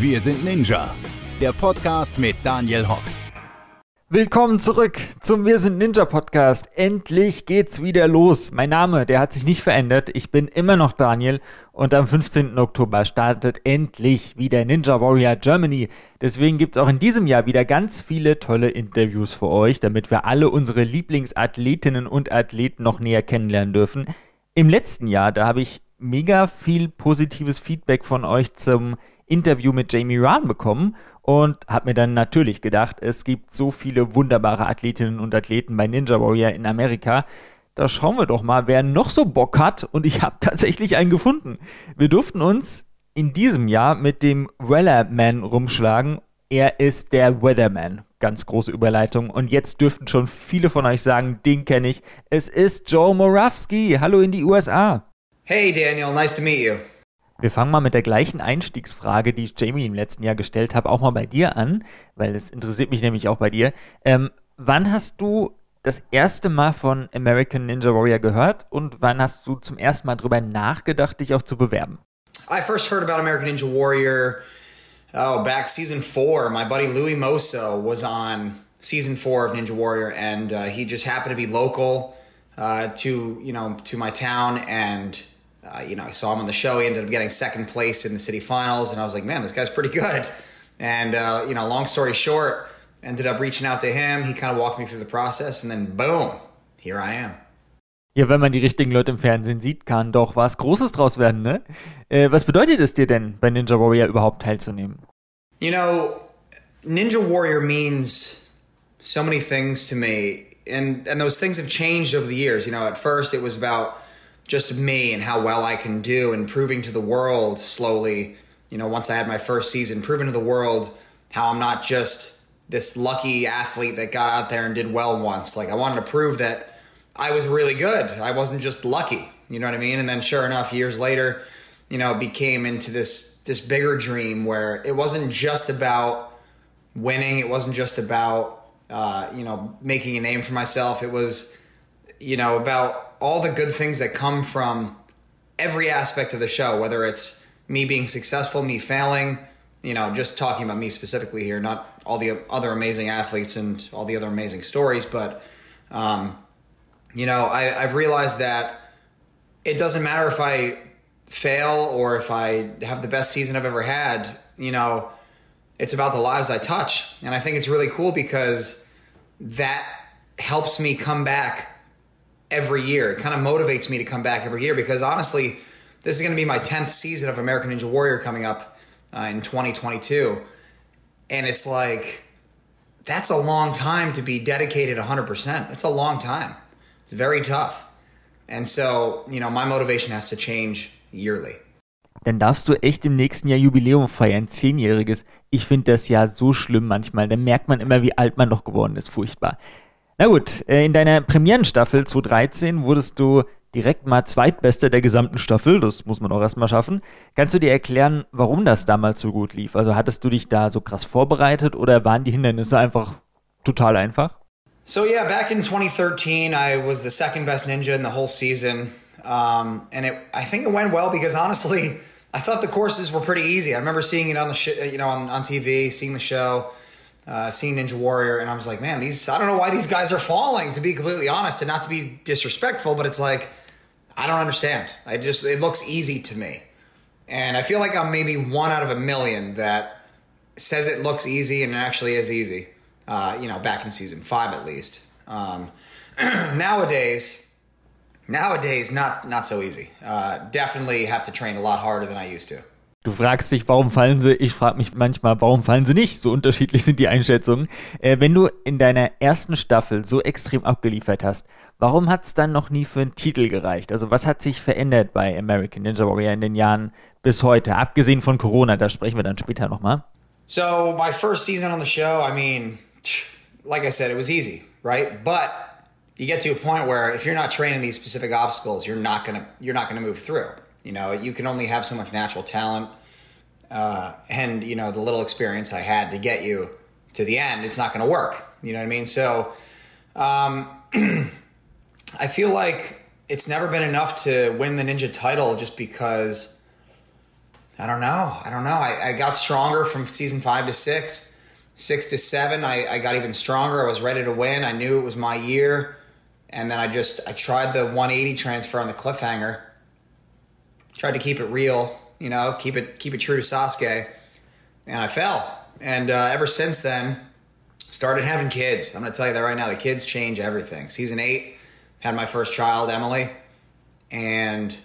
Wir sind Ninja, der Podcast mit Daniel Hock. Willkommen zurück zum Wir sind Ninja Podcast. Endlich geht's wieder los. Mein Name, der hat sich nicht verändert. Ich bin immer noch Daniel und am 15. Oktober startet endlich wieder Ninja Warrior Germany. Deswegen gibt's auch in diesem Jahr wieder ganz viele tolle Interviews für euch, damit wir alle unsere Lieblingsathletinnen und Athleten noch näher kennenlernen dürfen. Im letzten Jahr, da habe ich mega viel positives Feedback von euch zum Interview mit Jamie Rahn bekommen und habe mir dann natürlich gedacht, es gibt so viele wunderbare Athletinnen und Athleten bei Ninja Warrior in Amerika. Da schauen wir doch mal, wer noch so Bock hat. Und ich habe tatsächlich einen gefunden. Wir durften uns in diesem Jahr mit dem Wellerman rumschlagen. Er ist der Weatherman. Ganz große Überleitung. Und jetzt dürften schon viele von euch sagen, den kenne ich. Es ist Joe Moravsky. Hallo in die USA. Hey Daniel, nice to meet you. Wir fangen mal mit der gleichen Einstiegsfrage, die ich Jamie im letzten Jahr gestellt habe, auch mal bei dir an, weil es interessiert mich nämlich auch bei dir. Ähm, wann hast du das erste Mal von American Ninja Warrior gehört und wann hast du zum ersten Mal darüber nachgedacht, dich auch zu bewerben? I first heard about American Ninja Warrior oh back season four. My buddy Louis Moso was on season four of Ninja Warrior, and uh, he just happened to be local uh, to you know to my town and uh, you know, I saw him on the show. He ended up getting second place in the city finals, and I was like, man, this guy's pretty good. And uh, you know, long story short, ended up reaching out to him. He kind of walked me through the process, and then boom, here I am. Ja, wenn man die richtigen Leute im Fernsehen sieht, kann doch was Großes draus werden, ne? Äh, was bedeutet es dir denn, bei Ninja Warrior überhaupt teilzunehmen? You know, Ninja Warrior means so many things to me, and and those things have changed over the years. You know, at first it was about just me and how well I can do and proving to the world slowly, you know, once I had my first season, proving to the world how I'm not just this lucky athlete that got out there and did well once. Like I wanted to prove that I was really good. I wasn't just lucky. You know what I mean? And then sure enough, years later, you know, it became into this this bigger dream where it wasn't just about winning. It wasn't just about uh, you know making a name for myself. It was you know about all the good things that come from every aspect of the show, whether it's me being successful, me failing, you know, just talking about me specifically here, not all the other amazing athletes and all the other amazing stories, but, um, you know, I, I've realized that it doesn't matter if I fail or if I have the best season I've ever had, you know, it's about the lives I touch. And I think it's really cool because that helps me come back every year. It kind of motivates me to come back every year because honestly, this is going to be my 10th season of American Ninja Warrior coming up uh, in 2022. And it's like, that's a long time to be dedicated 100%. That's a long time. It's very tough. And so, you know, my motivation has to change yearly. Dann darfst du echt im nächsten Jahr Jubiläum feiern, zehnjähriges. Ich finde das ja so schlimm manchmal. Dann merkt man immer, wie alt man doch geworden ist. Furchtbar. Na gut, äh, in deiner Premierenstaffel 2013 wurdest du direkt mal Zweitbester der gesamten Staffel. Das muss man auch erstmal schaffen. Kannst du dir erklären, warum das damals so gut lief? Also hattest du dich da so krass vorbereitet oder waren die Hindernisse einfach total einfach? So yeah, back in 2013, I was the second best ninja in the whole season, um, and it, I think it went well because honestly, I thought the courses were pretty easy. I remember seeing it on the you know on, on TV, seeing the show. Uh, seeing Ninja Warrior, and I was like, man, these I don't know why these guys are falling. To be completely honest, and not to be disrespectful, but it's like I don't understand. I just it looks easy to me, and I feel like I'm maybe one out of a million that says it looks easy and it actually is easy. Uh, you know, back in season five at least. Um, nowadays, nowadays not not so easy. Uh, definitely have to train a lot harder than I used to. Du fragst dich, warum fallen sie? Ich frage mich manchmal, warum fallen sie nicht? So unterschiedlich sind die Einschätzungen. Äh, wenn du in deiner ersten Staffel so extrem abgeliefert hast, warum hat es dann noch nie für einen Titel gereicht? Also was hat sich verändert bei American Ninja Warrior in den Jahren bis heute? Abgesehen von Corona, da sprechen wir dann später nochmal. So my first season on the show, I mean, like I said, it was easy, right? But you get to a point where if you're not training these specific obstacles, you're not gonna you're not gonna move through. You know, you can only have so much natural talent, uh, and you know the little experience I had to get you to the end. It's not going to work. You know what I mean? So, um, I feel like it's never been enough to win the ninja title just because I don't know. I don't know. I, I got stronger from season five to six. Six to seven, I, I got even stronger. I was ready to win. I knew it was my year. And then I just I tried the 180 transfer on the cliffhanger. Tried to keep it real, you know, keep it keep it true to Sasuke, and I fell. And uh, ever since then, started having kids. I'm gonna tell you that right now. The kids change everything. Season eight, had my first child, Emily, and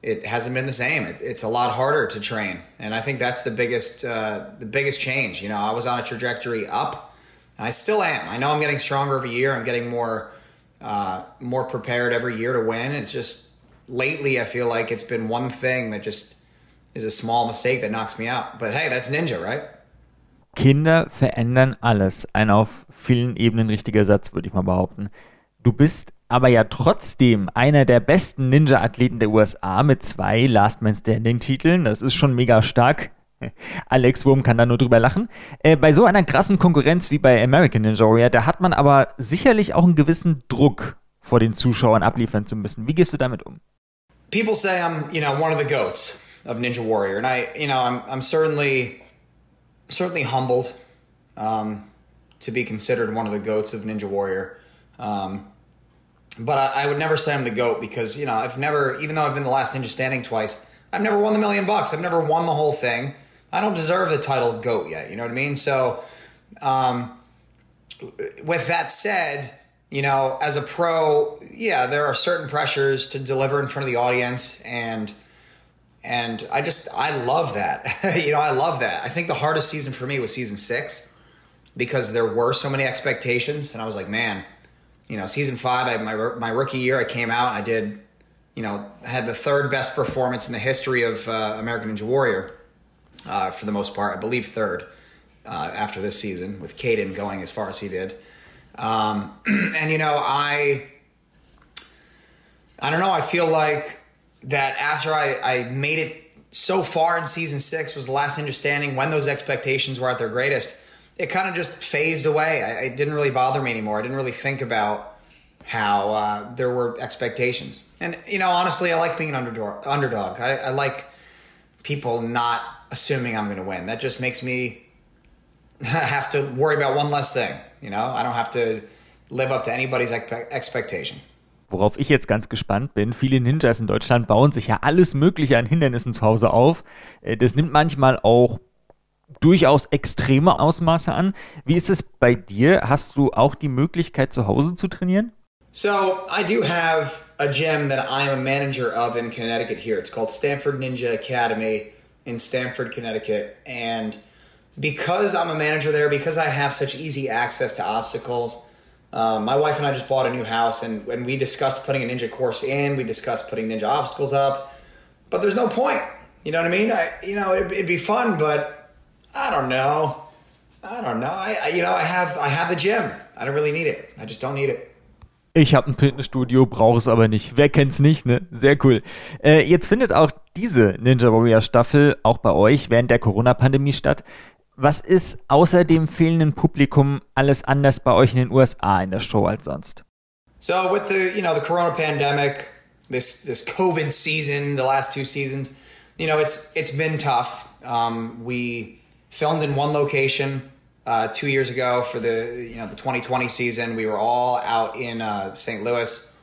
it hasn't been the same. It, it's a lot harder to train, and I think that's the biggest uh, the biggest change. You know, I was on a trajectory up, and I still am. I know I'm getting stronger every year. I'm getting more uh, more prepared every year to win. It's just lately I feel like it's been one thing that just is a small mistake that knocks me out. But hey, that's Ninja, right? Kinder verändern alles. Ein auf vielen Ebenen richtiger Satz, würde ich mal behaupten. Du bist aber ja trotzdem einer der besten Ninja-Athleten der USA mit zwei Last Man Standing-Titeln. Das ist schon mega stark. Alex Wurm kann da nur drüber lachen. Äh, bei so einer krassen Konkurrenz wie bei American Ninja Warrior, da hat man aber sicherlich auch einen gewissen Druck vor den Zuschauern abliefern zu müssen. Wie gehst du damit um? People say I'm, you know, one of the goats of Ninja Warrior, and I, you know, I'm, I'm certainly, certainly humbled um, to be considered one of the goats of Ninja Warrior. Um, but I, I would never say I'm the goat because you know I've never, even though I've been the last ninja standing twice, I've never won the million bucks. I've never won the whole thing. I don't deserve the title goat yet. You know what I mean? So, um, with that said, you know, as a pro, yeah, there are certain pressures to deliver in front of the audience, and and I just I love that. you know, I love that. I think the hardest season for me was season six because there were so many expectations, and I was like, man you know, season five, I, my my rookie year, I came out and I did, you know, had the third best performance in the history of uh, American Ninja Warrior, uh, for the most part. I believe third uh, after this season, with Kaden going as far as he did. Um, and you know, I, I don't know. I feel like that after I, I made it so far in season six was the last Ninja Standing when those expectations were at their greatest it kind of just phased away. I, it didn't really bother me anymore. I didn't really think about how uh, there were expectations. And you know, honestly, I like being an underdog. Underdog. I, I like people not assuming I'm going to win. That just makes me have to worry about one less thing. You know, I don't have to live up to anybody's expectation. Worauf ich jetzt ganz gespannt bin, viele Ninjas in Deutschland bauen sich ja alles Mögliche an Hindernissen zu Hause auf. Äh, das nimmt manchmal auch durchaus extreme Ausmaße an. Wie ist es bei dir? Hast du auch die Möglichkeit, zu Hause zu trainieren? So, I do have a gym that I'm a manager of in Connecticut here. It's called Stanford Ninja Academy in Stanford, Connecticut. And because I'm a manager there, because I have such easy access to obstacles, um, my wife and I just bought a new house, and when we discussed putting a ninja course in, we discussed putting ninja obstacles up. But there's no point. You know what I mean? I, you know, it, it'd be fun, but I don't know. I don't know. I, I, you know, I have I have the gym. I don't really need it. I just don't need it. Ich habe ein Fitnessstudio, brauche es aber nicht. Wer kennt's nicht, ne? Sehr cool. Äh, jetzt findet auch diese Ninja Warrior Staffel auch bei euch während der Corona-Pandemie statt. Was ist außer dem fehlenden Publikum alles anders bei euch in den USA in der Show als sonst? So with the you know the Corona pandemic, this this COVID season, the last two seasons, you know it's it's been tough. Um, we filmed in one location uh, two years ago for the you know the 2020 season. We were all out in uh, St. Louis,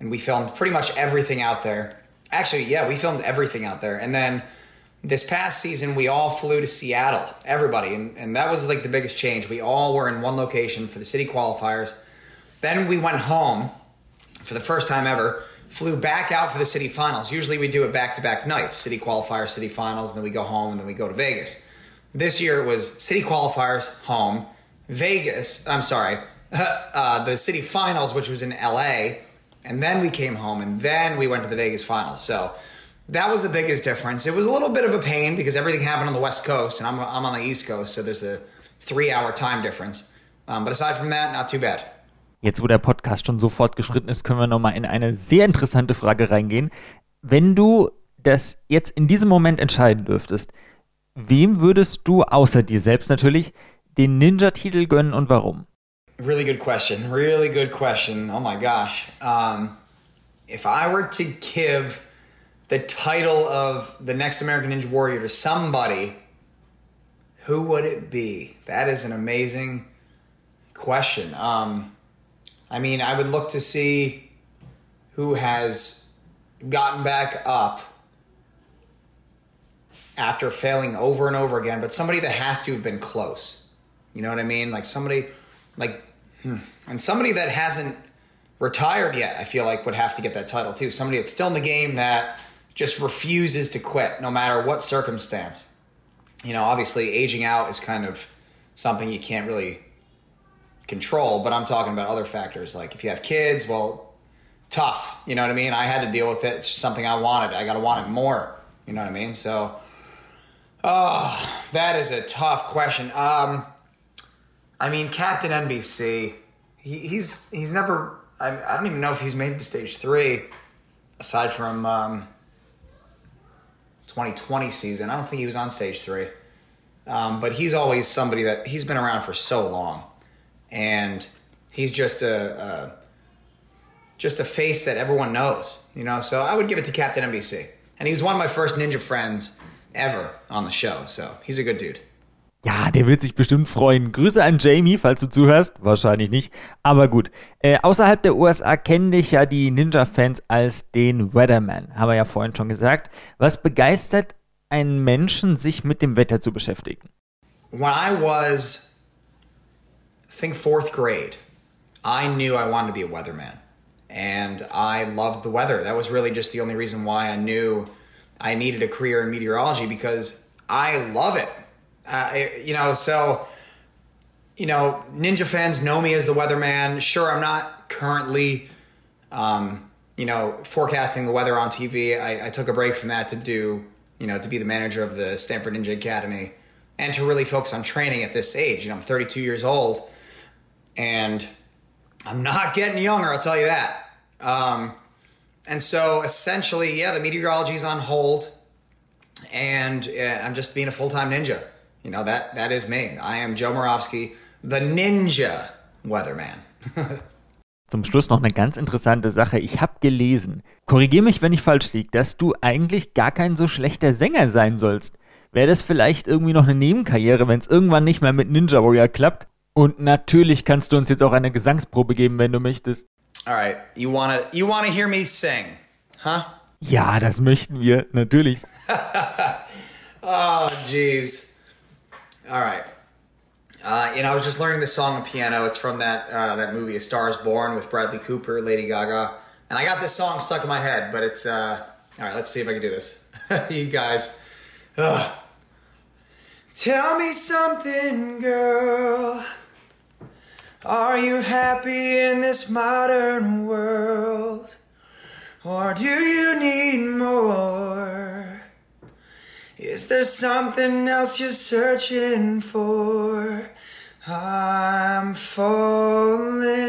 and we filmed pretty much everything out there. Actually, yeah, we filmed everything out there, and then this past season we all flew to Seattle, everybody, and, and that was like the biggest change. We all were in one location for the city qualifiers. Then we went home for the first time ever. Flew back out for the city finals. Usually we do it back to back nights, city qualifiers, city finals, and then we go home and then we go to Vegas. This year it was city qualifiers home, Vegas. I'm sorry, uh, the city finals, which was in LA, and then we came home, and then we went to the Vegas finals. So that was the biggest difference. It was a little bit of a pain because everything happened on the West Coast, and I'm I'm on the East Coast, so there's a three-hour time difference. Um, but aside from that, not too bad. Jetzt, wo der Podcast schon so fortgeschritten ist, können wir nochmal in eine sehr interessante Frage reingehen. Wenn du das jetzt in diesem Moment entscheiden dürftest, Wem würdest du, außer dir selbst natürlich, den Ninja-Titel gönnen und warum? Really good question. Really good question. Oh my gosh. Um, if I were to give the title of the next American Ninja Warrior to somebody, who would it be? That is an amazing question. Um, I mean, I would look to see who has gotten back up after failing over and over again, but somebody that has to have been close. You know what I mean? Like somebody, like, hmm. and somebody that hasn't retired yet, I feel like would have to get that title too. Somebody that's still in the game that just refuses to quit no matter what circumstance. You know, obviously, aging out is kind of something you can't really control, but I'm talking about other factors. Like if you have kids, well, tough. You know what I mean? I had to deal with it. It's something I wanted. I got to want it more. You know what I mean? So, oh, that is a tough question. Um, I mean, Captain NBC, he, he's he's never. I, I don't even know if he's made it to stage three, aside from um, 2020 season. I don't think he was on stage three. Um, but he's always somebody that he's been around for so long, and he's just a, a just a face that everyone knows, you know. So I would give it to Captain NBC, and he was one of my first ninja friends ever on the show. So he's a good dude. Ja, der wird sich bestimmt freuen. Grüße an Jamie, falls du zuhörst. Wahrscheinlich nicht. Aber gut. Äh, außerhalb der USA kennen dich ja die Ninja-Fans als den Weatherman. Haben wir ja vorhin schon gesagt. Was begeistert einen Menschen, sich mit dem Wetter zu beschäftigen? When I was, I think fourth grade, I knew I wanted to be a weatherman. And I loved the weather. That was really just the only reason why I knew I needed a career in meteorology because I love it. Uh, you know, so you know, Ninja fans know me as the weatherman. Sure, I'm not currently, um, you know, forecasting the weather on TV. I, I, took a break from that to do, you know, to be the manager of the Stamford Ninja Academy and to really focus on training at this age. You know, I'm 32 years old and I'm not getting younger, I'll tell you that. Um, and so essentially, yeah, the meteorology is on hold and uh, I'm just being a full time ninja. You know, that, that is me. I am Joe Moravsky, the Ninja Weatherman. Zum Schluss noch eine ganz interessante Sache. Ich habe gelesen, korrigier mich, wenn ich falsch liege, dass du eigentlich gar kein so schlechter Sänger sein sollst. Wäre das vielleicht irgendwie noch eine Nebenkarriere, wenn es irgendwann nicht mehr mit Ninja Warrior klappt? Und natürlich kannst du uns jetzt auch eine Gesangsprobe geben, wenn du möchtest. Alright, you wanna, you wanna hear me sing, huh? Ja, das möchten wir, natürlich. oh, jeez. All right. Uh, know, I was just learning this song on piano. It's from that uh, that movie, A Star Is Born, with Bradley Cooper, Lady Gaga, and I got this song stuck in my head. But it's uh, all right. Let's see if I can do this. you guys, Ugh. tell me something, girl. Are you happy in this modern world, or do you need Is there something else you're searching for? I'm falling.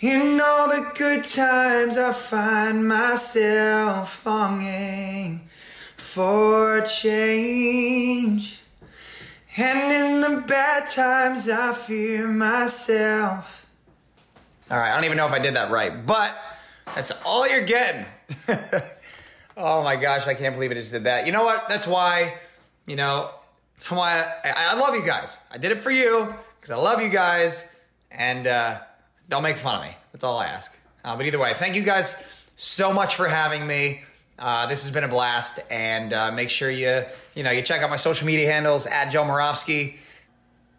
In all the good times, I find myself longing for change. And in the bad times, I fear myself. All right, I don't even know if I did that right, but that's all you're getting. Oh my gosh, I can't believe it just did that. You know what? That's why, you know, that's why I, I love you guys. I did it for you because I love you guys, and uh, don't make fun of me. That's all I ask. Uh, but either way, thank you guys so much for having me. Uh, this has been a blast, and uh, make sure you you know you check out my social media handles at Joe Moravsky.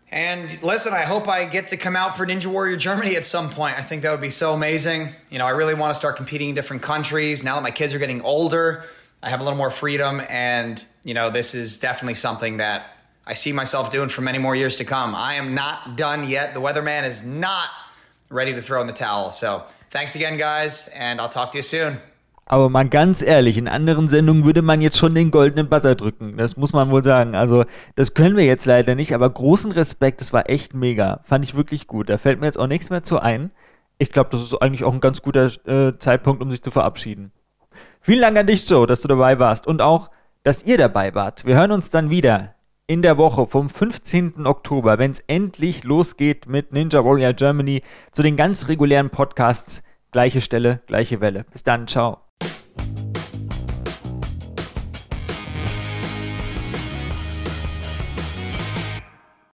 And listen, I hope I get to come out for Ninja Warrior Germany at some point. I think that would be so amazing. You know, I really want to start competing in different countries. Now that my kids are getting older, I have a little more freedom. And, you know, this is definitely something that I see myself doing for many more years to come. I am not done yet. The weatherman is not ready to throw in the towel. So thanks again, guys, and I'll talk to you soon. Aber mal ganz ehrlich, in anderen Sendungen würde man jetzt schon den goldenen Buzzer drücken. Das muss man wohl sagen. Also, das können wir jetzt leider nicht, aber großen Respekt, das war echt mega. Fand ich wirklich gut. Da fällt mir jetzt auch nichts mehr zu ein. Ich glaube, das ist eigentlich auch ein ganz guter äh, Zeitpunkt, um sich zu verabschieden. Vielen Dank an dich, Joe, dass du dabei warst und auch, dass ihr dabei wart. Wir hören uns dann wieder in der Woche vom 15. Oktober, wenn es endlich losgeht mit Ninja Warrior Germany zu den ganz regulären Podcasts. Gleiche Stelle, gleiche Welle. Bis dann, ciao.